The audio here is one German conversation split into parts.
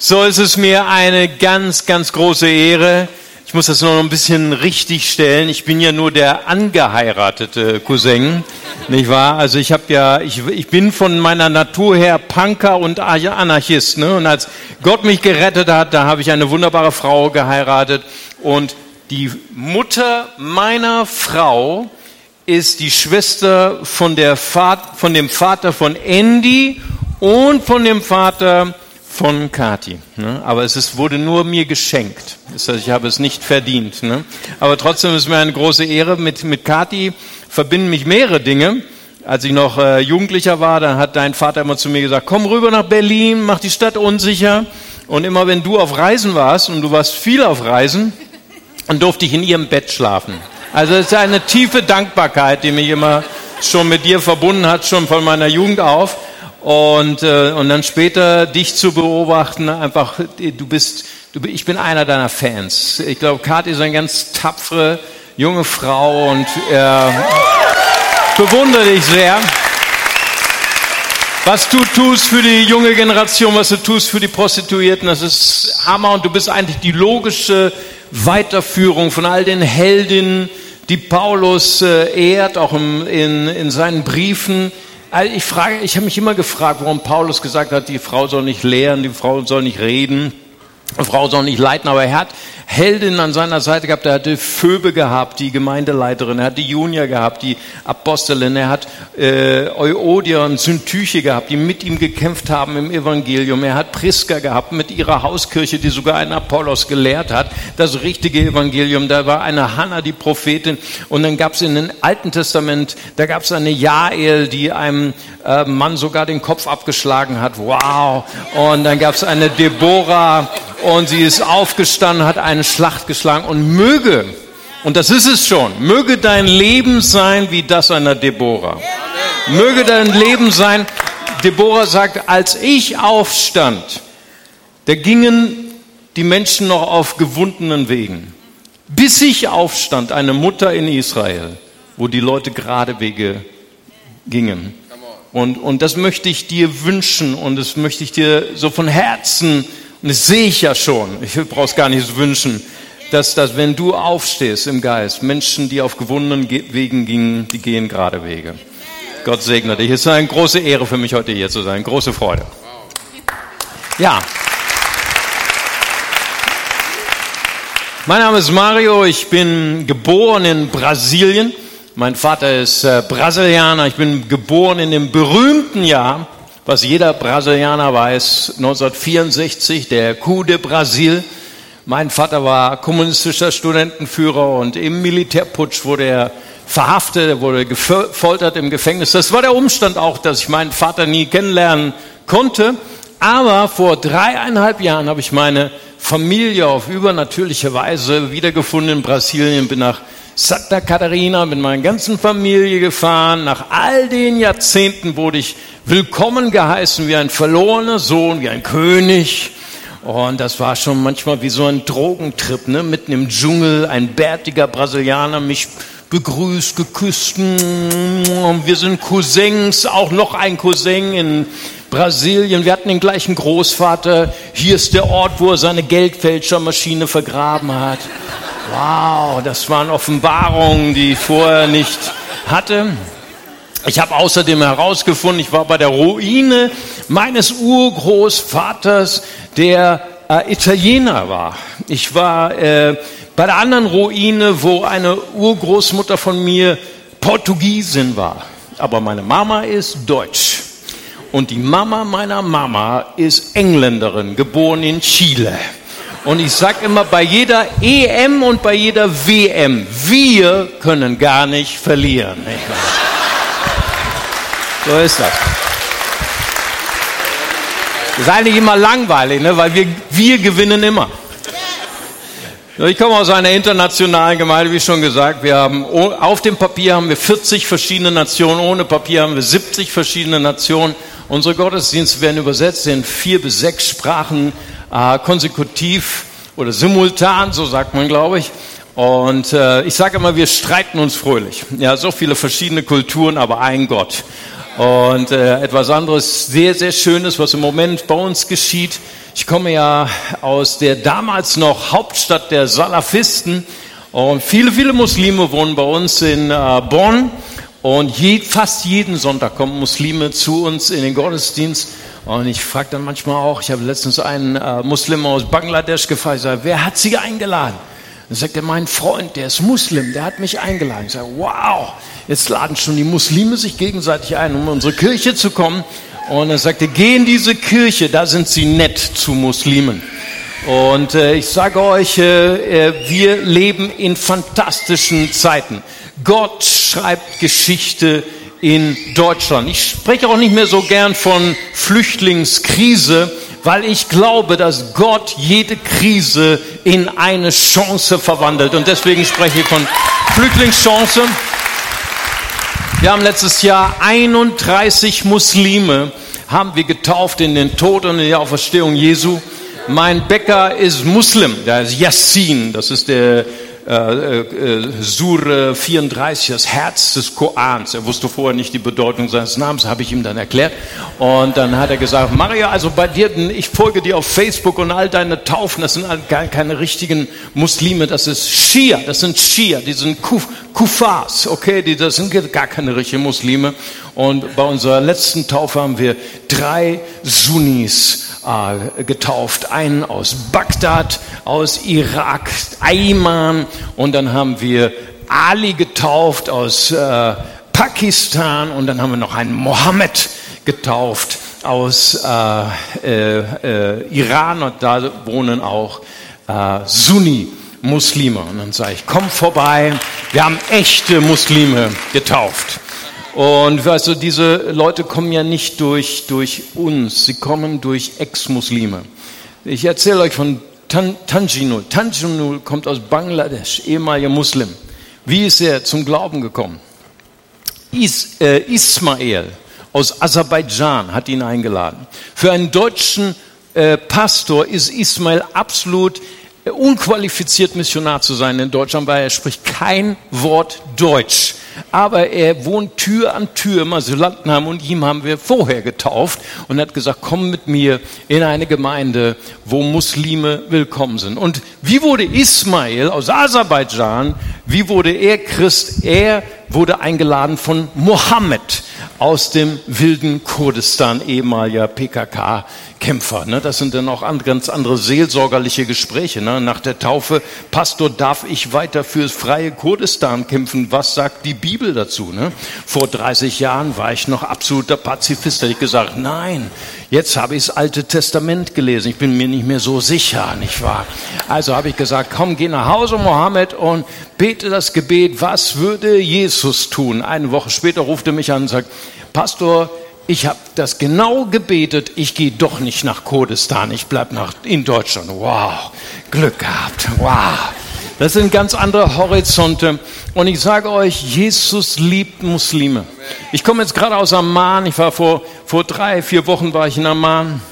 So ist es mir eine ganz, ganz große Ehre. Ich muss das noch ein bisschen richtig stellen. Ich bin ja nur der angeheiratete Cousin, nicht wahr? Also ich habe ja, ich, ich bin von meiner Natur her Punker und Anarchist. Ne? Und als Gott mich gerettet hat, da habe ich eine wunderbare Frau geheiratet. Und die Mutter meiner Frau ist die Schwester von, der Vater, von dem Vater von Andy und von dem Vater von Kati. Ne? Aber es ist, wurde nur mir geschenkt. Das heißt, ich habe es nicht verdient. Ne? Aber trotzdem ist mir eine große Ehre. Mit, mit Kati verbinden mich mehrere Dinge. Als ich noch äh, Jugendlicher war, dann hat dein Vater immer zu mir gesagt, komm rüber nach Berlin, mach die Stadt unsicher. Und immer wenn du auf Reisen warst, und du warst viel auf Reisen, dann durfte ich in ihrem Bett schlafen. Also es ist eine tiefe Dankbarkeit, die mich immer schon mit dir verbunden hat, schon von meiner Jugend auf und, äh, und dann später dich zu beobachten, einfach, du bist, du, ich bin einer deiner Fans. Ich glaube, Kathi ist eine ganz tapfere junge Frau und äh, bewundere dich sehr. Was du tust für die junge Generation, was du tust für die Prostituierten, das ist Hammer und du bist eigentlich die logische Weiterführung von all den Heldinnen, die Paulus äh, ehrt, auch im, in, in seinen Briefen. Also ich frage, ich habe mich immer gefragt, warum Paulus gesagt hat, die Frau soll nicht lehren, die Frau soll nicht reden, Frau soll nicht leiten, aber er hat Heldin an seiner Seite gehabt. Er hatte Phoebe gehabt, die Gemeindeleiterin. Er hat die Junia gehabt, die Apostelin. Er hat äh, Euodia und Syntyche gehabt, die mit ihm gekämpft haben im Evangelium. Er hat Priska gehabt mit ihrer Hauskirche, die sogar einen Apollos gelehrt hat. Das richtige Evangelium. Da war eine Hannah, die Prophetin. Und dann gab es in dem Alten Testament, da gab es eine Jael, die einem äh, Mann sogar den Kopf abgeschlagen hat. Wow. Und dann gab es eine Deborah und sie ist aufgestanden, hat eine Schlacht geschlagen und möge, und das ist es schon, möge dein Leben sein wie das einer Deborah. Möge dein Leben sein, Deborah sagt, als ich aufstand, da gingen die Menschen noch auf gewundenen Wegen. Bis ich aufstand, eine Mutter in Israel, wo die Leute gerade Wege gingen. Und, und das möchte ich dir wünschen und das möchte ich dir so von Herzen und das sehe ich ja schon, ich brauche es gar nicht wünschen, dass, dass wenn du aufstehst im Geist, Menschen, die auf gewundenen Wegen gingen, die gehen gerade Wege. Gott segne dich. Es ist eine große Ehre für mich, heute hier zu sein. Große Freude. Ja. Mein Name ist Mario. Ich bin geboren in Brasilien. Mein Vater ist äh, Brasilianer. Ich bin geboren in dem berühmten Jahr was jeder Brasilianer weiß, 1964, der Coup de Brasil. Mein Vater war kommunistischer Studentenführer und im Militärputsch wurde er verhaftet, er wurde gefoltert im Gefängnis. Das war der Umstand auch, dass ich meinen Vater nie kennenlernen konnte. Aber vor dreieinhalb Jahren habe ich meine Familie auf übernatürliche Weise wiedergefunden in Brasilien, bin nach Santa Catarina mit meiner ganzen Familie gefahren. Nach all den Jahrzehnten wurde ich willkommen geheißen wie ein verlorener Sohn, wie ein König. Und das war schon manchmal wie so ein Drogentrip, ne? mitten im Dschungel, ein bärtiger Brasilianer mich begrüßt, geküsst. Wir sind Cousins, auch noch ein Cousin in Brasilien. Wir hatten den gleichen Großvater. Hier ist der Ort, wo er seine Geldfälschermaschine vergraben hat. Wow, das waren Offenbarungen, die ich vorher nicht hatte. Ich habe außerdem herausgefunden, ich war bei der Ruine meines Urgroßvaters, der äh, Italiener war. Ich war äh, bei der anderen Ruine, wo eine Urgroßmutter von mir Portugiesin war. Aber meine Mama ist Deutsch. Und die Mama meiner Mama ist Engländerin, geboren in Chile. Und ich sage immer, bei jeder EM und bei jeder WM, wir können gar nicht verlieren. So ist das. Das ist eigentlich immer langweilig, ne? weil wir, wir gewinnen immer. Ich komme aus einer internationalen Gemeinde, wie schon gesagt. Wir haben auf dem Papier haben wir 40 verschiedene Nationen, ohne Papier haben wir 70 verschiedene Nationen. Unsere Gottesdienste werden übersetzt in vier bis sechs Sprachen äh, konsekutiv oder simultan, so sagt man, glaube ich. Und äh, ich sage immer, wir streiten uns fröhlich. Ja, so viele verschiedene Kulturen, aber ein Gott. Und äh, etwas anderes sehr, sehr Schönes, was im Moment bei uns geschieht. Ich komme ja aus der damals noch Hauptstadt der Salafisten und viele, viele Muslime wohnen bei uns in äh, Bonn und je, fast jeden Sonntag kommen Muslime zu uns in den Gottesdienst und ich frage dann manchmal auch, ich habe letztens einen äh, Muslim aus Bangladesch gefragt, ich sage, wer hat Sie eingeladen? Dann sagt er, mein Freund, der ist Muslim, der hat mich eingeladen. Ich sage, wow, jetzt laden schon die Muslime sich gegenseitig ein, um in unsere Kirche zu kommen. Und er sagte, geh in diese Kirche, da sind sie nett zu Muslimen. Und äh, ich sage euch, äh, äh wir leben in fantastischen Zeiten. Gott schreibt Geschichte in Deutschland. Ich spreche auch nicht mehr so gern von Flüchtlingskrise, weil ich glaube, dass Gott jede Krise in eine Chance verwandelt. Und deswegen spreche ich von Flüchtlingschance. Wir haben letztes Jahr 31 Muslime haben wir getauft in den Tod und in die Auferstehung Jesu. Mein Bäcker ist Muslim, der ist Yassin, das ist der äh, äh, Sure 34, das Herz des Korans. Er wusste vorher nicht die Bedeutung seines Namens, habe ich ihm dann erklärt. Und dann hat er gesagt, Maria, also bei dir, ich folge dir auf Facebook und all deine Taufen, das sind keine richtigen Muslime, das ist Shia, das sind Shia, die sind Kuf, Kufars, okay, das sind gar keine richtigen Muslime. Und bei unserer letzten Taufe haben wir drei Sunnis äh, getauft. Einen aus Bagdad, aus Irak, Ayman und dann haben wir Ali getauft aus äh, Pakistan und dann haben wir noch einen Mohammed getauft aus äh, äh, äh Iran und da wohnen auch äh, Sunni. Muslime. Und dann sage ich, komm vorbei, wir haben echte Muslime getauft. Und weißt diese Leute kommen ja nicht durch, durch uns, sie kommen durch Ex-Muslime. Ich erzähle euch von Tan Tanjinul. Tanjinul kommt aus Bangladesch, ehemaliger Muslim. Wie ist er zum Glauben gekommen? Is, äh, Ismail aus Aserbaidschan hat ihn eingeladen. Für einen deutschen äh, Pastor ist Ismail absolut äh, unqualifiziert Missionar zu sein in Deutschland, weil er spricht kein Wort Deutsch aber er wohnt Tür an Tür im Asylantenheim und ihm haben wir vorher getauft und hat gesagt, komm mit mir in eine Gemeinde, wo Muslime willkommen sind. Und wie wurde Ismail aus Aserbaidschan, wie wurde er Christ? Er wurde eingeladen von Mohammed aus dem wilden Kurdistan, ehemaliger PKK-Kämpfer. Ne? Das sind dann auch ganz andere seelsorgerliche Gespräche. Ne? Nach der Taufe, Pastor, darf ich weiter fürs freie Kurdistan kämpfen? Was sagt die Bibel dazu? Ne? Vor 30 Jahren war ich noch absoluter Pazifist. Da ich gesagt, nein, jetzt habe ich das Alte Testament gelesen. Ich bin mir nicht mehr so sicher, nicht wahr? Also habe ich gesagt, komm, geh nach Hause, Mohammed, und bete das Gebet. Was würde Jesus tun? Eine Woche später ruft er mich an und sagt, Pastor, ich habe das genau gebetet, ich gehe doch nicht nach Kurdistan, ich bleibe in Deutschland. Wow, Glück gehabt, wow. Das sind ganz andere Horizonte. Und ich sage euch, Jesus liebt Muslime. Ich komme jetzt gerade aus Amman. Ich war vor, vor drei, vier Wochen war ich in Amman.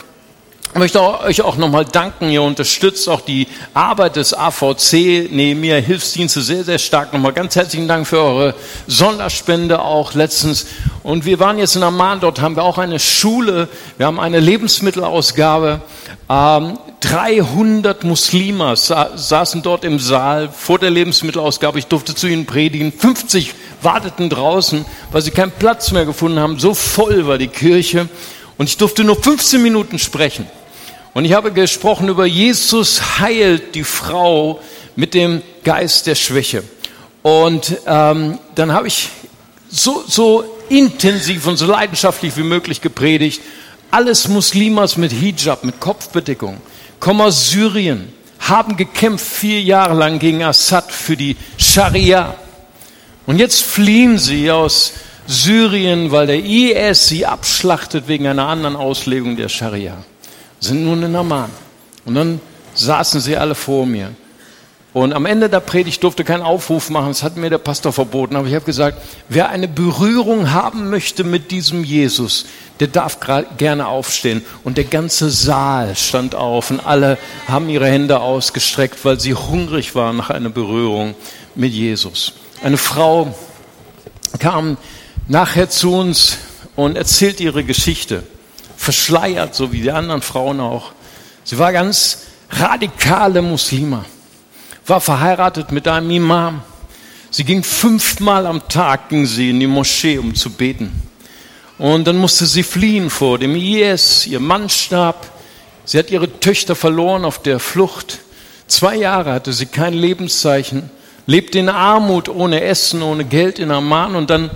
Ich möchte euch auch nochmal danken. Ihr unterstützt auch die Arbeit des AVC, Nehemiah Hilfsdienste sehr, sehr stark. Nochmal ganz herzlichen Dank für eure Sonderspende auch letztens. Und wir waren jetzt in Amman, dort haben wir auch eine Schule. Wir haben eine Lebensmittelausgabe. Ähm, 300 Muslime sa saßen dort im Saal vor der Lebensmittelausgabe. Ich durfte zu ihnen predigen. 50 warteten draußen, weil sie keinen Platz mehr gefunden haben. So voll war die Kirche. Und ich durfte nur 15 Minuten sprechen. Und ich habe gesprochen über Jesus heilt die Frau mit dem Geist der Schwäche. Und ähm, dann habe ich so, so intensiv und so leidenschaftlich wie möglich gepredigt. Alles Muslimas mit Hijab, mit Kopfbedeckung, kommen aus Syrien, haben gekämpft vier Jahre lang gegen Assad für die Scharia. Und jetzt fliehen sie aus Syrien, weil der IS sie abschlachtet wegen einer anderen Auslegung der Scharia sind nun in Amman. Und dann saßen sie alle vor mir. Und am Ende der Predigt durfte kein Aufruf machen, das hat mir der Pastor verboten. Aber ich habe gesagt, wer eine Berührung haben möchte mit diesem Jesus, der darf gerne aufstehen. Und der ganze Saal stand auf und alle haben ihre Hände ausgestreckt, weil sie hungrig waren nach einer Berührung mit Jesus. Eine Frau kam nachher zu uns und erzählt ihre Geschichte verschleiert, so wie die anderen Frauen auch. Sie war ganz radikale Muslima, war verheiratet mit einem Imam. Sie ging fünfmal am Tag ging sie in die Moschee, um zu beten. Und dann musste sie fliehen vor dem IS. Ihr Mann starb. Sie hat ihre Töchter verloren auf der Flucht. Zwei Jahre hatte sie kein Lebenszeichen, lebte in Armut, ohne Essen, ohne Geld in Amman und dann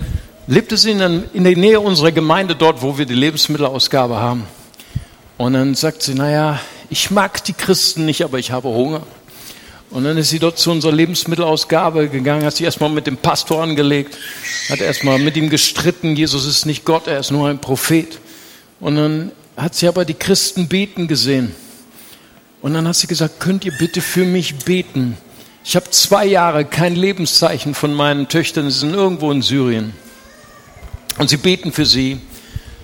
lebte sie in, der Nähe unserer Gemeinde dort, wo wir die Lebensmittelausgabe haben. Und dann sagt sie, naja, ich mag die Christen nicht, aber ich habe Hunger. Und dann ist sie dort zu unserer Lebensmittelausgabe gegangen, hat sich erstmal mit dem Pastor angelegt, hat erstmal mit ihm gestritten, Jesus ist nicht Gott, er ist nur ein Prophet. Und dann hat sie aber die Christen beten gesehen. Und dann hat sie gesagt, könnt ihr bitte für mich beten? Ich habe zwei Jahre kein Lebenszeichen von meinen Töchtern, sie sind irgendwo in Syrien. Und sie beten für sie.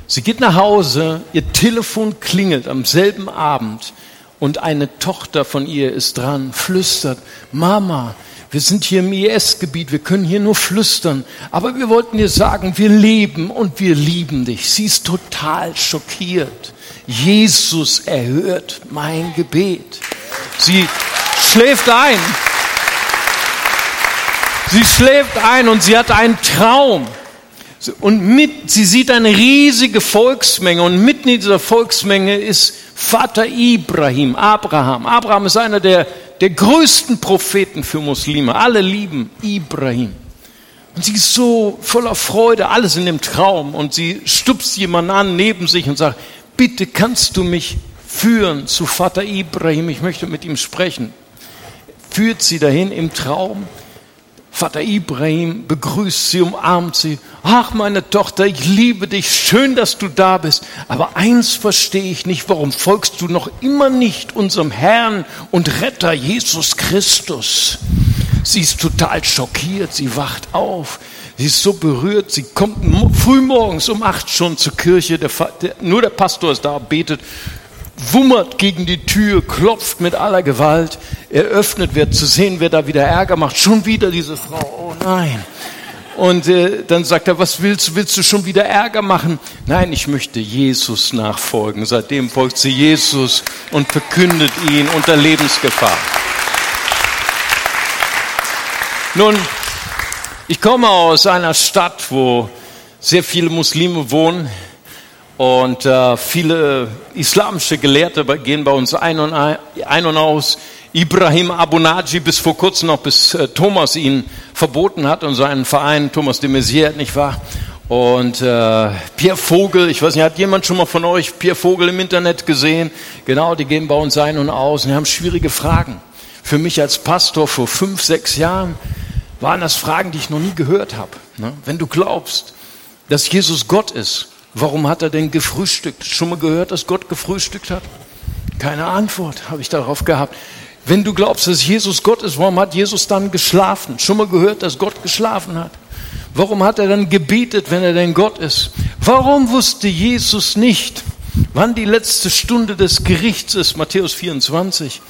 Sie geht nach Hause, ihr Telefon klingelt am selben Abend und eine Tochter von ihr ist dran, flüstert, Mama, wir sind hier im IS-Gebiet, wir können hier nur flüstern, aber wir wollten dir sagen, wir leben und wir lieben dich. Sie ist total schockiert. Jesus erhört mein Gebet. Sie schläft ein. Sie schläft ein und sie hat einen Traum. Und mit, sie sieht eine riesige Volksmenge und mitten in dieser Volksmenge ist Vater Ibrahim, Abraham. Abraham ist einer der, der größten Propheten für Muslime. Alle lieben Ibrahim. Und sie ist so voller Freude, alles in dem Traum. Und sie stupst jemanden an neben sich und sagt, bitte kannst du mich führen zu Vater Ibrahim, ich möchte mit ihm sprechen. Führt sie dahin im Traum Vater Ibrahim begrüßt sie, umarmt sie. Ach, meine Tochter, ich liebe dich. Schön, dass du da bist. Aber eins verstehe ich nicht. Warum folgst du noch immer nicht unserem Herrn und Retter Jesus Christus? Sie ist total schockiert. Sie wacht auf. Sie ist so berührt. Sie kommt frühmorgens um acht schon zur Kirche. Der, nur der Pastor ist da, betet wummert gegen die Tür, klopft mit aller Gewalt, er öffnet, wird zu sehen, wer da wieder Ärger macht. Schon wieder diese Frau, oh nein. Und äh, dann sagt er, was willst du? Willst du schon wieder Ärger machen? Nein, ich möchte Jesus nachfolgen. Seitdem folgt sie Jesus und verkündet ihn unter Lebensgefahr. Nun, ich komme aus einer Stadt, wo sehr viele Muslime wohnen. Und äh, viele islamische Gelehrte gehen bei uns ein und, ein und aus. Ibrahim Abu Naji bis vor kurzem noch, bis äh, Thomas ihn verboten hat und seinen Verein, Thomas de Maizière, nicht wahr? Und äh, Pierre Vogel, ich weiß nicht, hat jemand schon mal von euch Pierre Vogel im Internet gesehen? Genau, die gehen bei uns ein und aus und haben schwierige Fragen. Für mich als Pastor vor fünf, sechs Jahren waren das Fragen, die ich noch nie gehört habe. Ne? Wenn du glaubst, dass Jesus Gott ist, Warum hat er denn gefrühstückt? Schon mal gehört, dass Gott gefrühstückt hat? Keine Antwort habe ich darauf gehabt. Wenn du glaubst, dass Jesus Gott ist, warum hat Jesus dann geschlafen? Schon mal gehört, dass Gott geschlafen hat? Warum hat er dann gebetet, wenn er denn Gott ist? Warum wusste Jesus nicht, wann die letzte Stunde des Gerichts ist? Matthäus 24.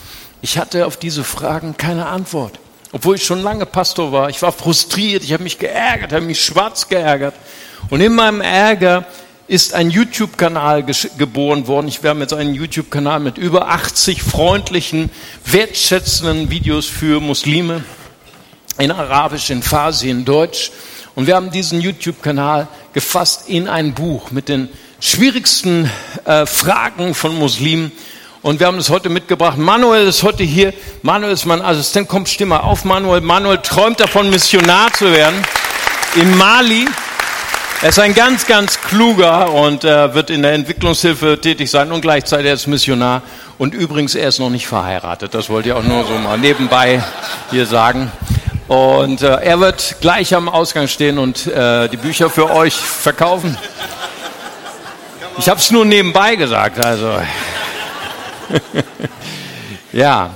Ich hatte auf diese Fragen keine Antwort. Obwohl ich schon lange Pastor war. Ich war frustriert, ich habe mich geärgert, habe mich schwarz geärgert. Und in meinem Ärger ist ein YouTube-Kanal geboren worden. Ich habe jetzt einen YouTube-Kanal mit über 80 freundlichen, wertschätzenden Videos für Muslime in Arabisch, in Farsi, in Deutsch. Und wir haben diesen YouTube-Kanal gefasst in ein Buch mit den schwierigsten äh, Fragen von Muslimen. Und wir haben das heute mitgebracht. Manuel ist heute hier. Manuel ist mein Assistent. Kommt, stimme auf, Manuel. Manuel träumt davon, Missionar zu werden in Mali. Er ist ein ganz, ganz kluger und äh, wird in der Entwicklungshilfe tätig sein und gleichzeitig als Missionar. Und übrigens, er ist noch nicht verheiratet. Das wollte ich auch nur so mal nebenbei hier sagen. Und äh, er wird gleich am Ausgang stehen und äh, die Bücher für euch verkaufen. Ich habe es nur nebenbei gesagt, also. ja.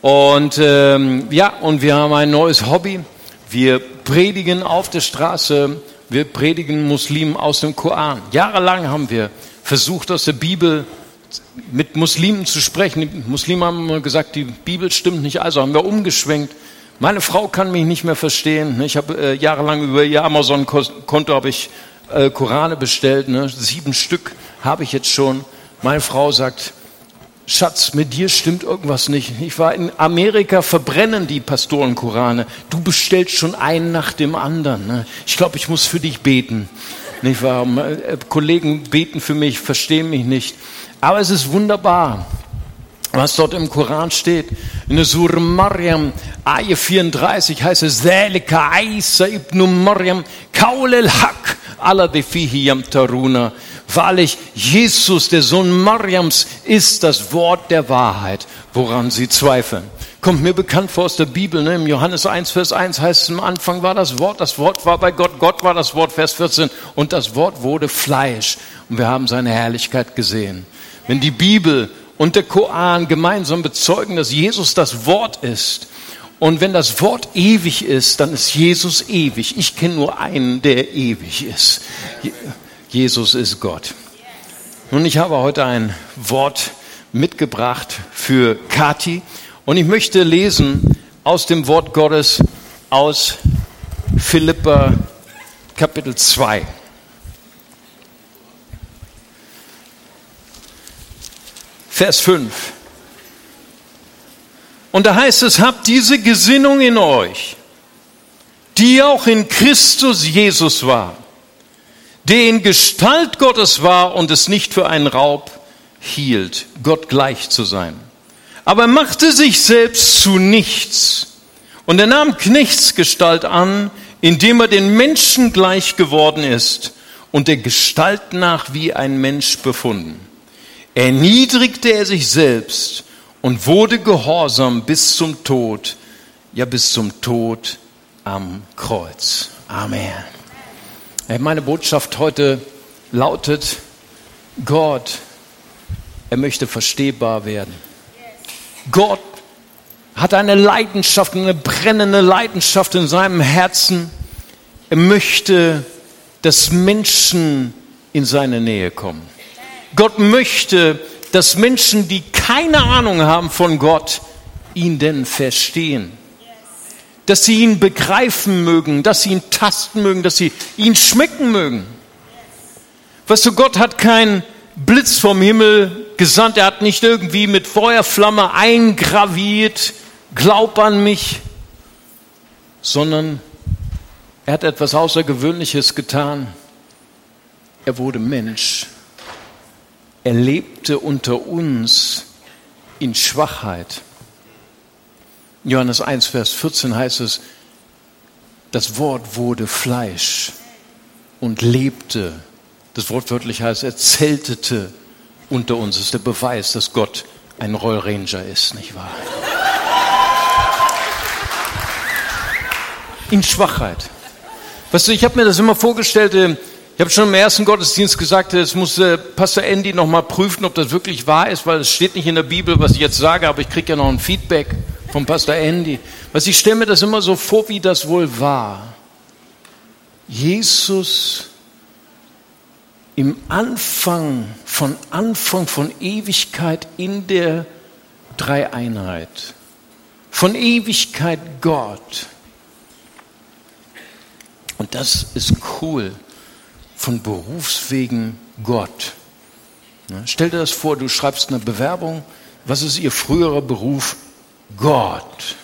Und ähm, ja, und wir haben ein neues Hobby. Wir predigen auf der Straße wir predigen Muslimen aus dem Koran. Jahrelang haben wir versucht, aus der Bibel mit Muslimen zu sprechen. Die Muslime haben immer gesagt, die Bibel stimmt nicht, also haben wir umgeschwenkt. Meine Frau kann mich nicht mehr verstehen. Ich habe äh, jahrelang über ihr Amazon-Konto habe ich äh, Korane bestellt. Ne? Sieben Stück habe ich jetzt schon. Meine Frau sagt, Schatz, mit dir stimmt irgendwas nicht. Ich war in Amerika, verbrennen die Pastoren Korane. Du bestellst schon einen nach dem anderen. Ne? Ich glaube, ich muss für dich beten. Nicht wahr? Äh, Kollegen beten für mich, verstehen mich nicht. Aber es ist wunderbar, was dort im Koran steht. In der Surah Maryam, Ayah 34 heißt es, Zalika Isa ibn Maryam, Kaul al-Haq, ala fihi yamtaruna. Wahrlich, Jesus, der Sohn Mariams, ist das Wort der Wahrheit, woran sie zweifeln. Kommt mir bekannt vor aus der Bibel, ne? im Johannes 1, Vers 1 heißt es, am Anfang war das Wort, das Wort war bei Gott, Gott war das Wort, Vers 14, und das Wort wurde Fleisch, und wir haben seine Herrlichkeit gesehen. Wenn die Bibel und der Koran gemeinsam bezeugen, dass Jesus das Wort ist, und wenn das Wort ewig ist, dann ist Jesus ewig. Ich kenne nur einen, der ewig ist. Jesus ist Gott. Nun, ich habe heute ein Wort mitgebracht für Kati und ich möchte lesen aus dem Wort Gottes aus Philippa Kapitel 2. Vers 5. Und da heißt es, habt diese Gesinnung in euch, die auch in Christus Jesus war der in Gestalt Gottes war und es nicht für einen Raub hielt, Gott gleich zu sein. Aber er machte sich selbst zu nichts und er nahm Knechtsgestalt an, indem er den Menschen gleich geworden ist und der Gestalt nach wie ein Mensch befunden. Erniedrigte er sich selbst und wurde gehorsam bis zum Tod, ja bis zum Tod am Kreuz. Amen. Meine Botschaft heute lautet, Gott, er möchte verstehbar werden. Gott hat eine Leidenschaft, eine brennende Leidenschaft in seinem Herzen. Er möchte, dass Menschen in seine Nähe kommen. Gott möchte, dass Menschen, die keine Ahnung haben von Gott, ihn denn verstehen dass sie ihn begreifen mögen, dass sie ihn tasten mögen, dass sie ihn schmecken mögen. Weißt du, Gott hat keinen Blitz vom Himmel gesandt, er hat nicht irgendwie mit Feuerflamme eingraviert, glaub an mich, sondern er hat etwas Außergewöhnliches getan. Er wurde Mensch. Er lebte unter uns in Schwachheit. Johannes 1, Vers 14 heißt es, das Wort wurde Fleisch und lebte. Das Wort wörtlich heißt, er zeltete unter uns. Das ist der Beweis, dass Gott ein Roll Ranger ist, nicht wahr? In Schwachheit. Weißt du, ich habe mir das immer vorgestellt, äh, ich habe schon im ersten Gottesdienst gesagt, es muss äh, Pastor Andy nochmal prüfen, ob das wirklich wahr ist, weil es steht nicht in der Bibel, was ich jetzt sage, aber ich kriege ja noch ein Feedback vom Pastor Andy. Was ich stelle mir das immer so vor, wie das wohl war. Jesus im Anfang, von Anfang von Ewigkeit in der Dreieinheit. Von Ewigkeit Gott. Und das ist cool. Von Berufswegen Gott. Stell dir das vor, du schreibst eine Bewerbung. Was ist Ihr früherer Beruf? Gott.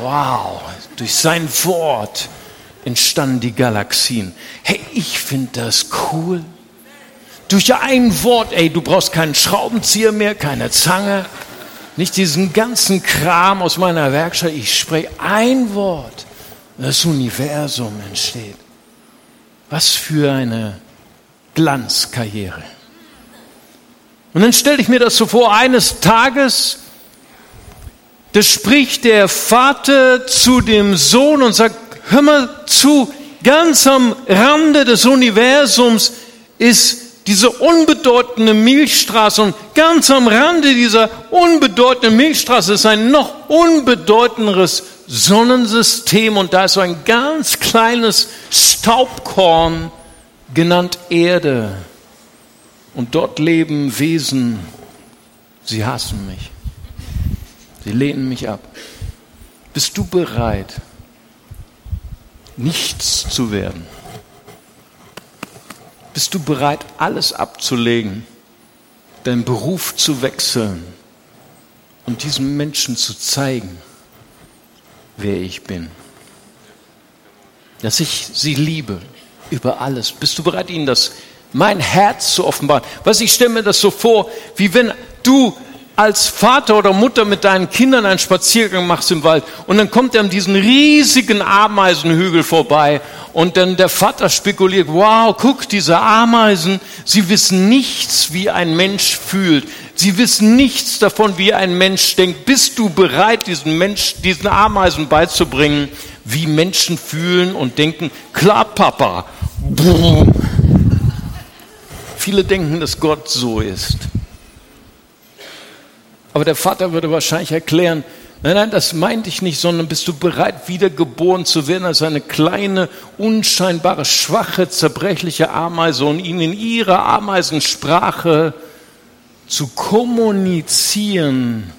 Wow, durch sein Wort entstanden die Galaxien. Hey, ich finde das cool. Durch ein Wort, ey, du brauchst keinen Schraubenzieher mehr, keine Zange, nicht diesen ganzen Kram aus meiner Werkstatt. Ich spreche ein Wort, das Universum entsteht. Was für eine Glanzkarriere. Und dann stelle ich mir das so vor, eines Tages da spricht der Vater zu dem Sohn und sagt, hör mal zu, ganz am Rande des Universums ist diese unbedeutende Milchstraße und ganz am Rande dieser unbedeutenden Milchstraße ist ein noch unbedeutenderes Sonnensystem und da ist so ein ganz kleines Staubkorn genannt Erde. Und dort leben Wesen, sie hassen mich. Sie lehnen mich ab. Bist du bereit, nichts zu werden? Bist du bereit, alles abzulegen, deinen Beruf zu wechseln und diesem Menschen zu zeigen, wer ich bin. Dass ich sie liebe über alles. Bist du bereit, ihnen das, mein Herz zu offenbaren? Was ich stelle mir das so vor, wie wenn du als Vater oder Mutter mit deinen Kindern einen Spaziergang machst im Wald und dann kommt er an diesen riesigen Ameisenhügel vorbei und dann der Vater spekuliert, wow, guck, diese Ameisen, sie wissen nichts, wie ein Mensch fühlt. Sie wissen nichts davon, wie ein Mensch denkt. Bist du bereit, diesen Mensch, diesen Ameisen beizubringen, wie Menschen fühlen und denken? Klar, Papa. Viele denken, dass Gott so ist. Aber der Vater würde wahrscheinlich erklären, nein, nein, das meinte ich nicht, sondern bist du bereit, wiedergeboren zu werden als eine kleine, unscheinbare, schwache, zerbrechliche Ameise und ihn in ihrer Ameisensprache zu kommunizieren,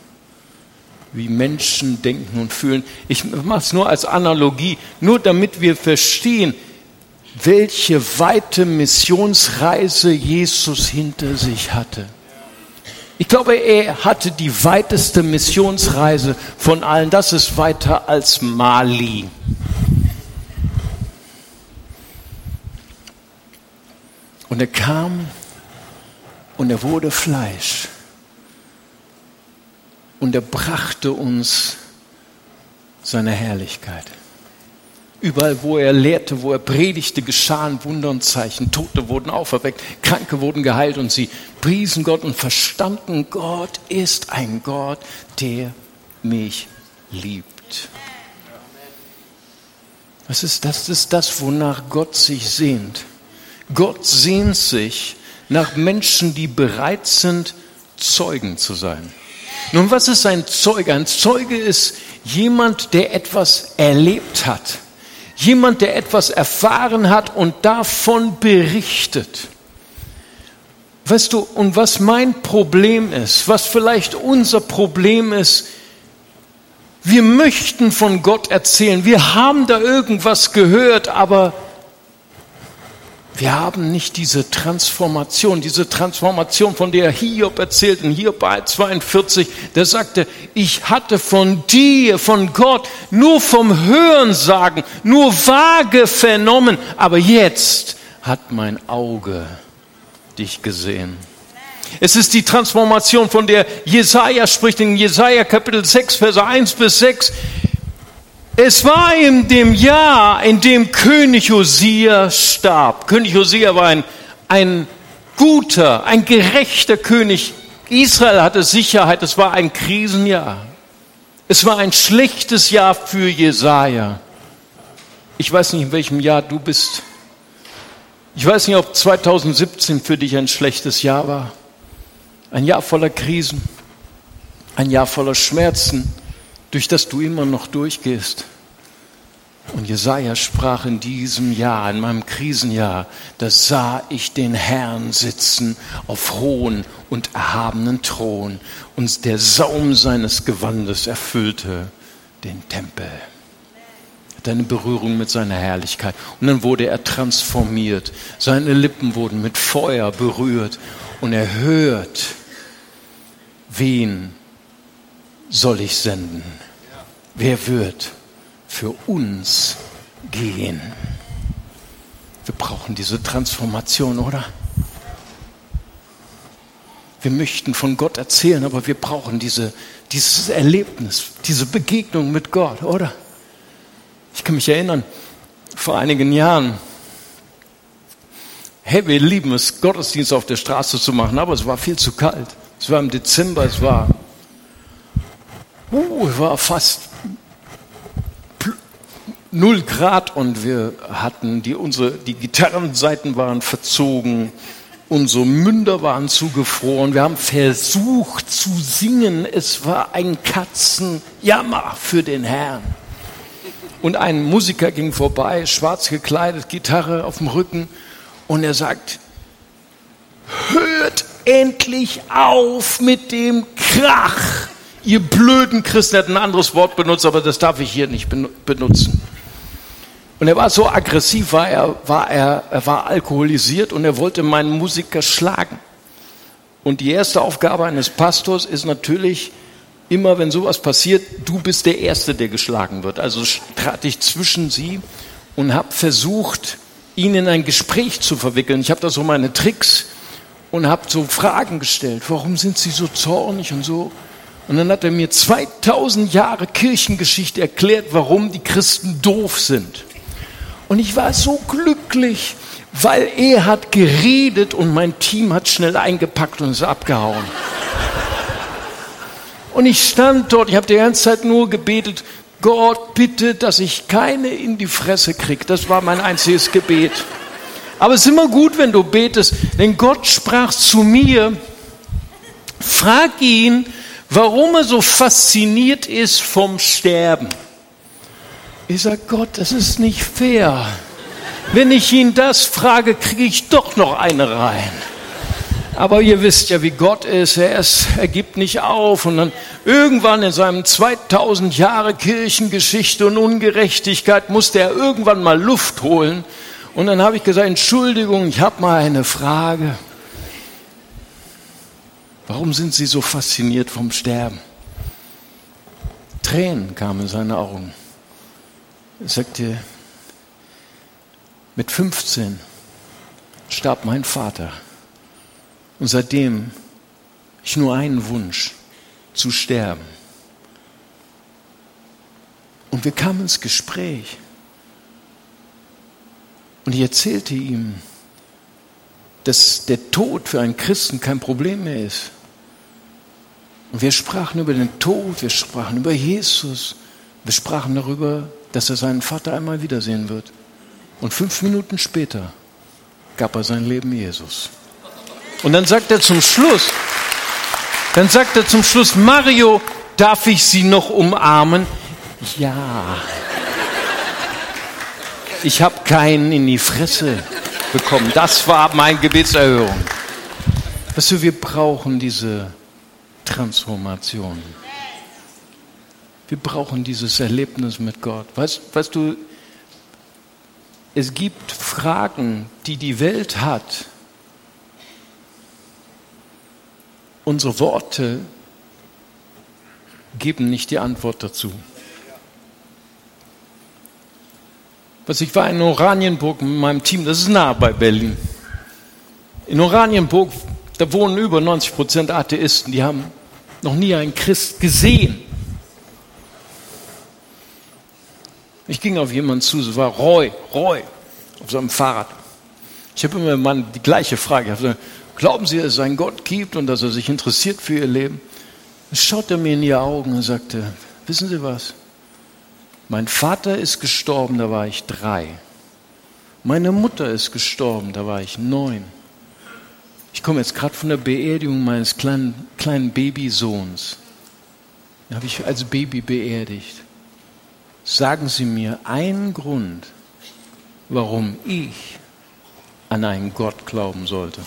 wie Menschen denken und fühlen. Ich mache es nur als Analogie, nur damit wir verstehen, welche weite Missionsreise Jesus hinter sich hatte. Ich glaube, er hatte die weiteste Missionsreise von allen. Das ist weiter als Mali. Und er kam und er wurde Fleisch. Und er brachte uns seine Herrlichkeit. Überall, wo er lehrte, wo er predigte, geschahen Wunder und Zeichen. Tote wurden auferweckt, Kranke wurden geheilt und sie priesen Gott und verstanden, Gott ist ein Gott, der mich liebt. Das ist, das ist das, wonach Gott sich sehnt. Gott sehnt sich nach Menschen, die bereit sind, Zeugen zu sein. Nun, was ist ein Zeuge? Ein Zeuge ist jemand, der etwas erlebt hat Jemand, der etwas erfahren hat und davon berichtet. Weißt du, und was mein Problem ist, was vielleicht unser Problem ist, wir möchten von Gott erzählen, wir haben da irgendwas gehört, aber wir haben nicht diese Transformation, diese Transformation, von der Hiob erzählt, in Hiob 42, der sagte, ich hatte von dir, von Gott, nur vom Hören sagen, nur vage vernommen, aber jetzt hat mein Auge dich gesehen. Es ist die Transformation, von der Jesaja spricht in Jesaja Kapitel 6, Verse 1 bis 6. Es war in dem Jahr, in dem König Josia starb. König Josia war ein, ein guter, ein gerechter König. Israel hatte Sicherheit. Es war ein Krisenjahr. Es war ein schlechtes Jahr für Jesaja. Ich weiß nicht, in welchem Jahr du bist. Ich weiß nicht, ob 2017 für dich ein schlechtes Jahr war. Ein Jahr voller Krisen. Ein Jahr voller Schmerzen durch das du immer noch durchgehst. Und Jesaja sprach in diesem Jahr, in meinem Krisenjahr, da sah ich den Herrn sitzen auf hohen und erhabenen Thron und der Saum seines Gewandes erfüllte den Tempel. Hatte eine Berührung mit seiner Herrlichkeit. Und dann wurde er transformiert. Seine Lippen wurden mit Feuer berührt und er hört, wen soll ich senden? Wer wird für uns gehen? Wir brauchen diese Transformation, oder? Wir möchten von Gott erzählen, aber wir brauchen diese, dieses Erlebnis, diese Begegnung mit Gott, oder? Ich kann mich erinnern, vor einigen Jahren, hey, wir lieben es, Gottesdienst auf der Straße zu machen, aber es war viel zu kalt. Es war im Dezember, es war Uh, war fast null Grad und wir hatten die, unsere, die Gitarrenseiten waren verzogen, unsere Münder waren zugefroren, wir haben versucht zu singen, es war ein Katzenjammer für den Herrn. Und ein Musiker ging vorbei, schwarz gekleidet, Gitarre auf dem Rücken und er sagt, hört endlich auf mit dem Krach ihr blöden Christen hätten ein anderes Wort benutzt, aber das darf ich hier nicht benutzen. Und er war so aggressiv, war er, war er, er war alkoholisiert und er wollte meinen Musiker schlagen. Und die erste Aufgabe eines Pastors ist natürlich, immer wenn sowas passiert, du bist der Erste, der geschlagen wird. Also trat ich zwischen sie und habe versucht, ihn in ein Gespräch zu verwickeln. Ich habe da so meine Tricks und habe so Fragen gestellt. Warum sind Sie so zornig und so? Und dann hat er mir 2000 Jahre Kirchengeschichte erklärt, warum die Christen doof sind. Und ich war so glücklich, weil er hat geredet und mein Team hat schnell eingepackt und ist abgehauen. Und ich stand dort, ich habe die ganze Zeit nur gebetet, Gott, bitte, dass ich keine in die Fresse kriege. Das war mein einziges Gebet. Aber es ist immer gut, wenn du betest, denn Gott sprach zu mir, frag ihn, warum er so fasziniert ist vom Sterben. Ich sage, Gott, das ist nicht fair. Wenn ich ihn das frage, kriege ich doch noch eine rein. Aber ihr wisst ja, wie Gott ist. Er, ist, er gibt nicht auf. Und dann irgendwann in seinem 2000 Jahre Kirchengeschichte und Ungerechtigkeit musste er irgendwann mal Luft holen. Und dann habe ich gesagt, Entschuldigung, ich habe mal eine Frage. Warum sind Sie so fasziniert vom Sterben? Tränen kamen in seine Augen. Er sagte, mit 15 starb mein Vater. Und seitdem ich nur einen Wunsch, zu sterben. Und wir kamen ins Gespräch. Und ich erzählte ihm, dass der Tod für einen Christen kein Problem mehr ist. Und wir sprachen über den Tod, wir sprachen über Jesus, wir sprachen darüber, dass er seinen Vater einmal wiedersehen wird. Und fünf Minuten später gab er sein Leben Jesus. Und dann sagt er zum Schluss, dann sagt er zum Schluss, Mario, darf ich Sie noch umarmen? Ja. Ich habe keinen in die Fresse bekommen. Das war meine Gebetserhörung. Weißt du, wir brauchen diese Transformation. Wir brauchen dieses Erlebnis mit Gott. Weißt, weißt du, es gibt Fragen, die die Welt hat. Unsere Worte geben nicht die Antwort dazu. Was ich war in Oranienburg mit meinem Team, das ist nah bei Berlin. In Oranienburg, da wohnen über 90 Prozent Atheisten, die haben noch nie einen Christ gesehen. Ich ging auf jemanden zu, es war Roy, Roy, auf seinem Fahrrad. Ich habe immer mal die gleiche Frage. Gesagt, glauben Sie, dass es einen Gott gibt und dass er sich interessiert für Ihr Leben? Dann schaut er mir in die Augen und sagte, wissen Sie was? Mein Vater ist gestorben, da war ich drei. Meine Mutter ist gestorben, da war ich neun. Ich komme jetzt gerade von der Beerdigung meines kleinen, kleinen Babysohns. Den habe ich als Baby beerdigt. Sagen Sie mir einen Grund, warum ich an einen Gott glauben sollte.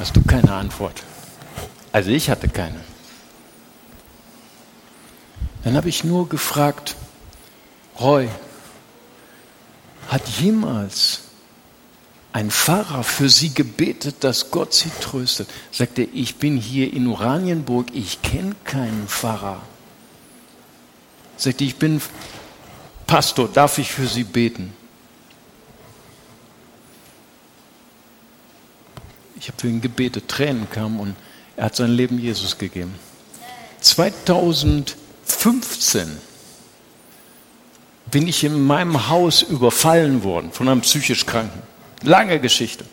Hast du keine Antwort? Also ich hatte keine. Dann habe ich nur gefragt, Roy, hat jemals ein Pfarrer für sie gebetet, dass Gott sie tröstet? Sagte, ich bin hier in Oranienburg, ich kenne keinen Pfarrer. Sagte, ich bin Pastor, darf ich für Sie beten? Ich habe für ihn gebetet, Tränen kamen und er hat sein Leben Jesus gegeben. 2015 bin ich in meinem Haus überfallen worden von einem psychisch Kranken. Lange Geschichte.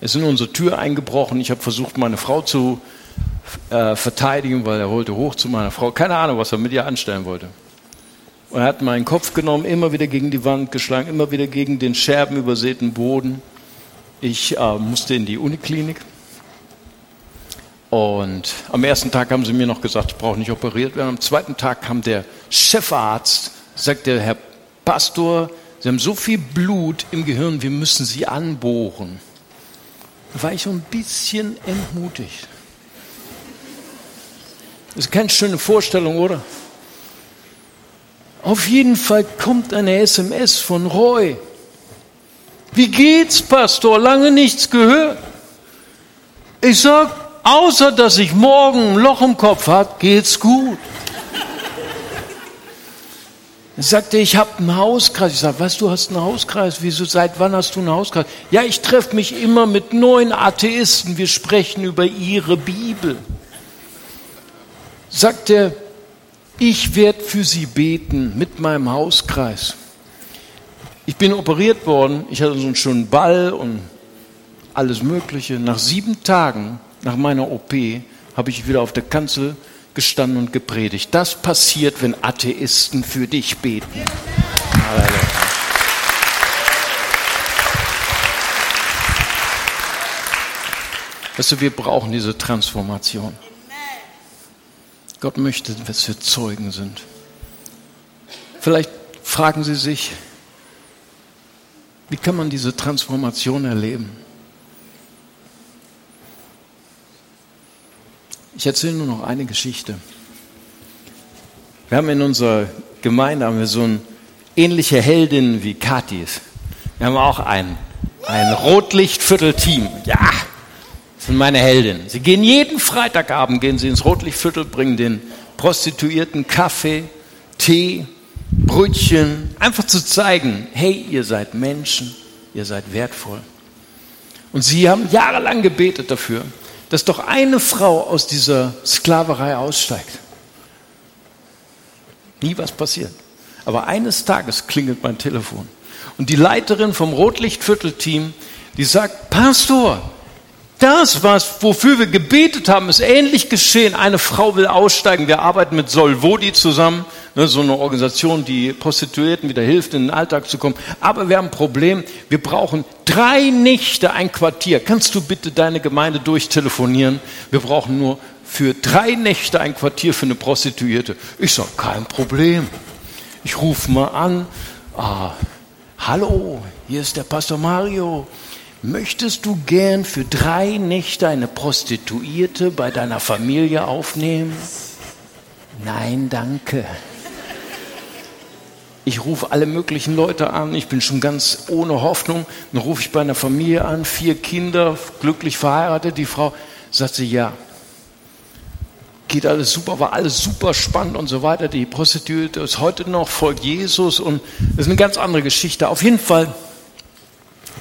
Er ist in unsere Tür eingebrochen. Ich habe versucht, meine Frau zu äh, verteidigen, weil er wollte hoch zu meiner Frau. Keine Ahnung, was er mit ihr anstellen wollte. Und er hat meinen Kopf genommen, immer wieder gegen die Wand geschlagen, immer wieder gegen den scherbenübersäten Boden. Ich äh, musste in die Uniklinik. Und am ersten Tag haben sie mir noch gesagt, ich brauche nicht operiert werden. Am zweiten Tag kam der Chefarzt, sagte, Herr Pastor, Sie haben so viel Blut im Gehirn, wir müssen Sie anbohren. Da war ich so ein bisschen entmutigt. Das ist keine schöne Vorstellung, oder? Auf jeden Fall kommt eine SMS von Roy. Wie geht's, Pastor? Lange nichts gehört. Ich sag, außer dass ich morgen ein Loch im Kopf habe, geht's gut. Er sagte, ich habe einen Hauskreis. Ich sage, was, du hast einen Hauskreis? Wieso, seit wann hast du einen Hauskreis? Ja, ich treffe mich immer mit neuen Atheisten. Wir sprechen über ihre Bibel. Sagt er, ich werde für sie beten mit meinem Hauskreis. Ich bin operiert worden. Ich hatte so einen schönen Ball und alles Mögliche. Nach sieben Tagen nach meiner OP habe ich wieder auf der Kanzel gestanden und gepredigt. Das passiert, wenn Atheisten für dich beten. Halleluja. Weißt du, wir brauchen diese Transformation. Gott möchte, dass wir Zeugen sind. Vielleicht fragen Sie sich, wie kann man diese Transformation erleben? Ich erzähle nur noch eine Geschichte. Wir haben in unserer Gemeinde haben wir so eine ähnliche Heldin wie Katis. Wir haben auch ein, ein Rotlichtviertel-Team. Ja, das sind meine Heldinnen. Sie gehen jeden Freitagabend gehen sie ins Rotlichtviertel, bringen den Prostituierten Kaffee, Tee, Brötchen, einfach zu zeigen, hey, ihr seid Menschen, ihr seid wertvoll. Und sie haben jahrelang gebetet dafür, dass doch eine Frau aus dieser Sklaverei aussteigt. Nie was passiert. Aber eines Tages klingelt mein Telefon. Und die Leiterin vom Rotlichtviertel-Team, die sagt, Pastor, das, was, wofür wir gebetet haben, ist ähnlich geschehen. Eine Frau will aussteigen. Wir arbeiten mit Solvodi zusammen, ne, so eine Organisation, die Prostituierten wieder hilft, in den Alltag zu kommen. Aber wir haben ein Problem. Wir brauchen drei Nächte ein Quartier. Kannst du bitte deine Gemeinde durchtelefonieren? Wir brauchen nur für drei Nächte ein Quartier für eine Prostituierte. Ich sage, kein Problem. Ich rufe mal an. Ah, hallo, hier ist der Pastor Mario. Möchtest du gern für drei Nächte eine Prostituierte bei deiner Familie aufnehmen? Nein, danke. Ich rufe alle möglichen Leute an, ich bin schon ganz ohne Hoffnung. Dann rufe ich bei einer Familie an, vier Kinder, glücklich verheiratet. Die Frau sagt sie, ja, geht alles super, war alles super spannend und so weiter. Die Prostituierte ist heute noch, folgt Jesus und das ist eine ganz andere Geschichte. Auf jeden Fall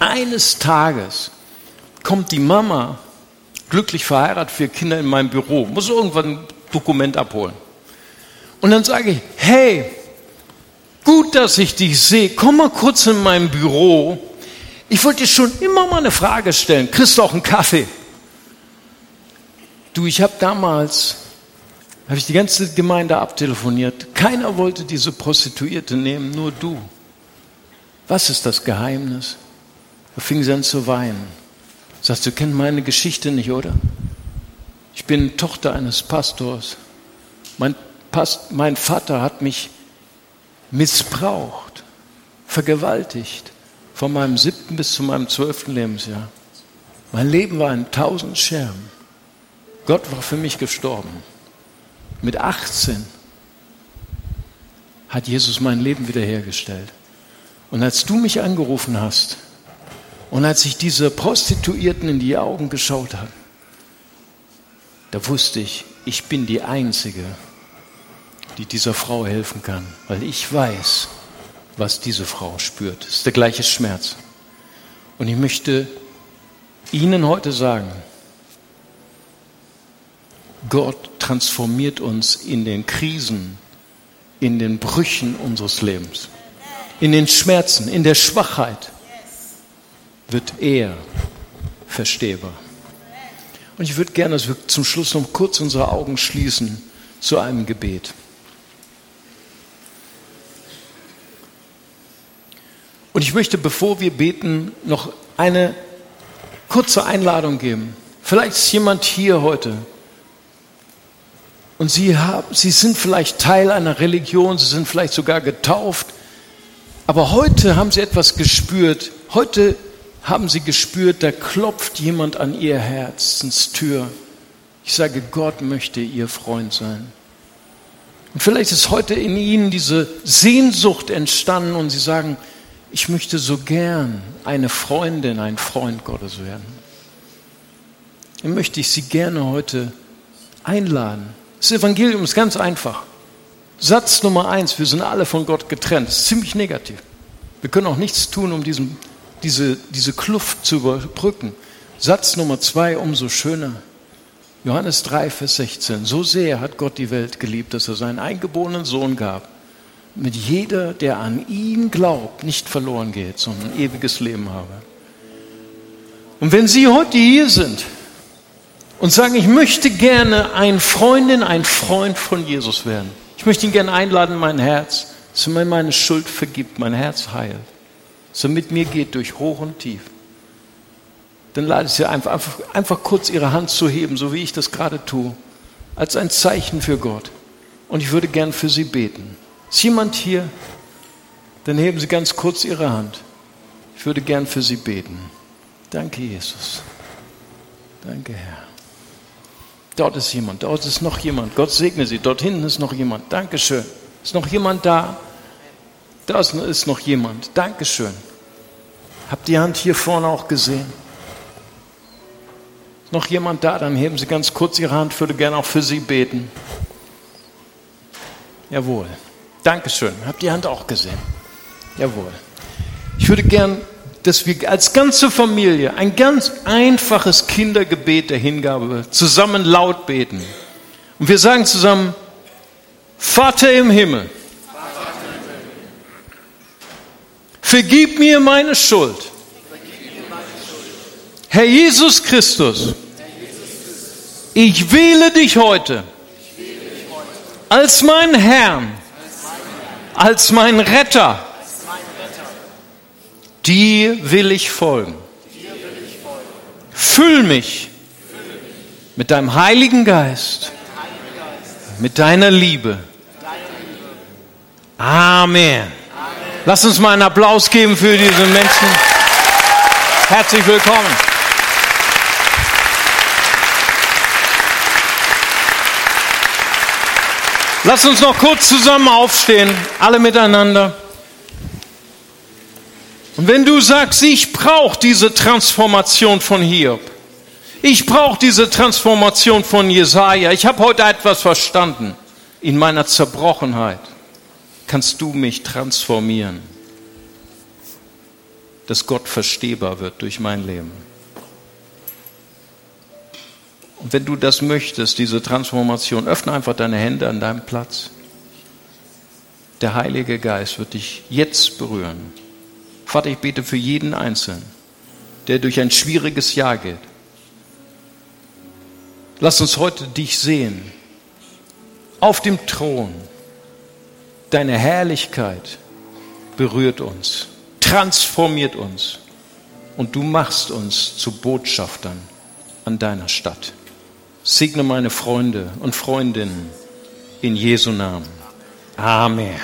eines Tages kommt die Mama, glücklich verheiratet, vier Kinder in mein Büro, muss irgendwann ein Dokument abholen. Und dann sage ich, hey, gut, dass ich dich sehe, komm mal kurz in mein Büro. Ich wollte dir schon immer mal eine Frage stellen. Kriegst du auch einen Kaffee? Du, ich habe damals, habe ich die ganze Gemeinde abtelefoniert. Keiner wollte diese Prostituierte nehmen, nur du. Was ist das Geheimnis? Da fing sie an zu weinen. Sagst du, kennst meine Geschichte nicht, oder? Ich bin Tochter eines Pastors. Mein, Past, mein Vater hat mich missbraucht, vergewaltigt, von meinem siebten bis zu meinem zwölften Lebensjahr. Mein Leben war in tausend Scherben. Gott war für mich gestorben. Mit 18 hat Jesus mein Leben wiederhergestellt. Und als du mich angerufen hast, und als ich diese Prostituierten in die Augen geschaut habe, da wusste ich, ich bin die Einzige, die dieser Frau helfen kann, weil ich weiß, was diese Frau spürt. Es ist der gleiche Schmerz. Und ich möchte Ihnen heute sagen, Gott transformiert uns in den Krisen, in den Brüchen unseres Lebens, in den Schmerzen, in der Schwachheit wird er verstehbar. Und ich würde gerne, dass wir zum Schluss noch kurz unsere Augen schließen zu einem Gebet. Und ich möchte, bevor wir beten, noch eine kurze Einladung geben. Vielleicht ist jemand hier heute und Sie, haben, Sie sind vielleicht Teil einer Religion, Sie sind vielleicht sogar getauft, aber heute haben Sie etwas gespürt. Heute haben sie gespürt, da klopft jemand an ihr Herzenstür. Ich sage, Gott möchte ihr Freund sein. Und vielleicht ist heute in ihnen diese Sehnsucht entstanden und sie sagen, ich möchte so gern eine Freundin, ein Freund Gottes werden. Dann möchte ich Sie gerne heute einladen. Das Evangelium ist ganz einfach. Satz Nummer eins, wir sind alle von Gott getrennt. Das ist ziemlich negativ. Wir können auch nichts tun, um diesen, diese, diese Kluft zu überbrücken. Satz Nummer zwei, umso schöner. Johannes 3, Vers 16. So sehr hat Gott die Welt geliebt, dass er seinen eingeborenen Sohn gab, mit jeder, der an ihn glaubt, nicht verloren geht, sondern ein ewiges Leben habe. Und wenn Sie heute hier sind und sagen, ich möchte gerne ein Freundin, ein Freund von Jesus werden, ich möchte ihn gerne einladen in mein Herz, dass er mir meine Schuld vergibt, mein Herz heilt, er mit mir geht durch hoch und tief, dann lade ich Sie einfach, einfach, einfach kurz Ihre Hand zu heben, so wie ich das gerade tue, als ein Zeichen für Gott. Und ich würde gern für Sie beten. Ist jemand hier? Dann heben Sie ganz kurz Ihre Hand. Ich würde gern für Sie beten. Danke, Jesus. Danke, Herr. Dort ist jemand, dort ist noch jemand. Gott segne Sie. Dort hinten ist noch jemand. Dankeschön. Ist noch jemand da? Da ist noch jemand. Dankeschön. Habt die Hand hier vorne auch gesehen? Ist noch jemand da? Dann heben Sie ganz kurz Ihre Hand. Ich würde gerne auch für Sie beten. Jawohl. Dankeschön. Habt die Hand auch gesehen? Jawohl. Ich würde gern, dass wir als ganze Familie ein ganz einfaches Kindergebet der Hingabe zusammen laut beten. Und wir sagen zusammen, Vater im Himmel, vergib mir meine Schuld. Herr Jesus Christus, ich wähle dich heute als mein Herrn als mein Retter. Die will ich folgen. Füll mich mit deinem Heiligen Geist, mit deiner Liebe. Amen. Lass uns mal einen Applaus geben für diese Menschen. Herzlich willkommen. Lass uns noch kurz zusammen aufstehen, alle miteinander. Und wenn du sagst, ich brauche diese Transformation von Hiob, ich brauche diese Transformation von Jesaja, ich habe heute etwas verstanden. In meiner Zerbrochenheit kannst du mich transformieren, dass Gott verstehbar wird durch mein Leben. Und wenn du das möchtest, diese Transformation, öffne einfach deine Hände an deinem Platz. Der Heilige Geist wird dich jetzt berühren. Vater, ich bete für jeden Einzelnen, der durch ein schwieriges Jahr geht. Lass uns heute dich sehen. Auf dem Thron. Deine Herrlichkeit berührt uns, transformiert uns und du machst uns zu Botschaftern an deiner Stadt. Segne meine Freunde und Freundinnen in Jesu Namen. Amen.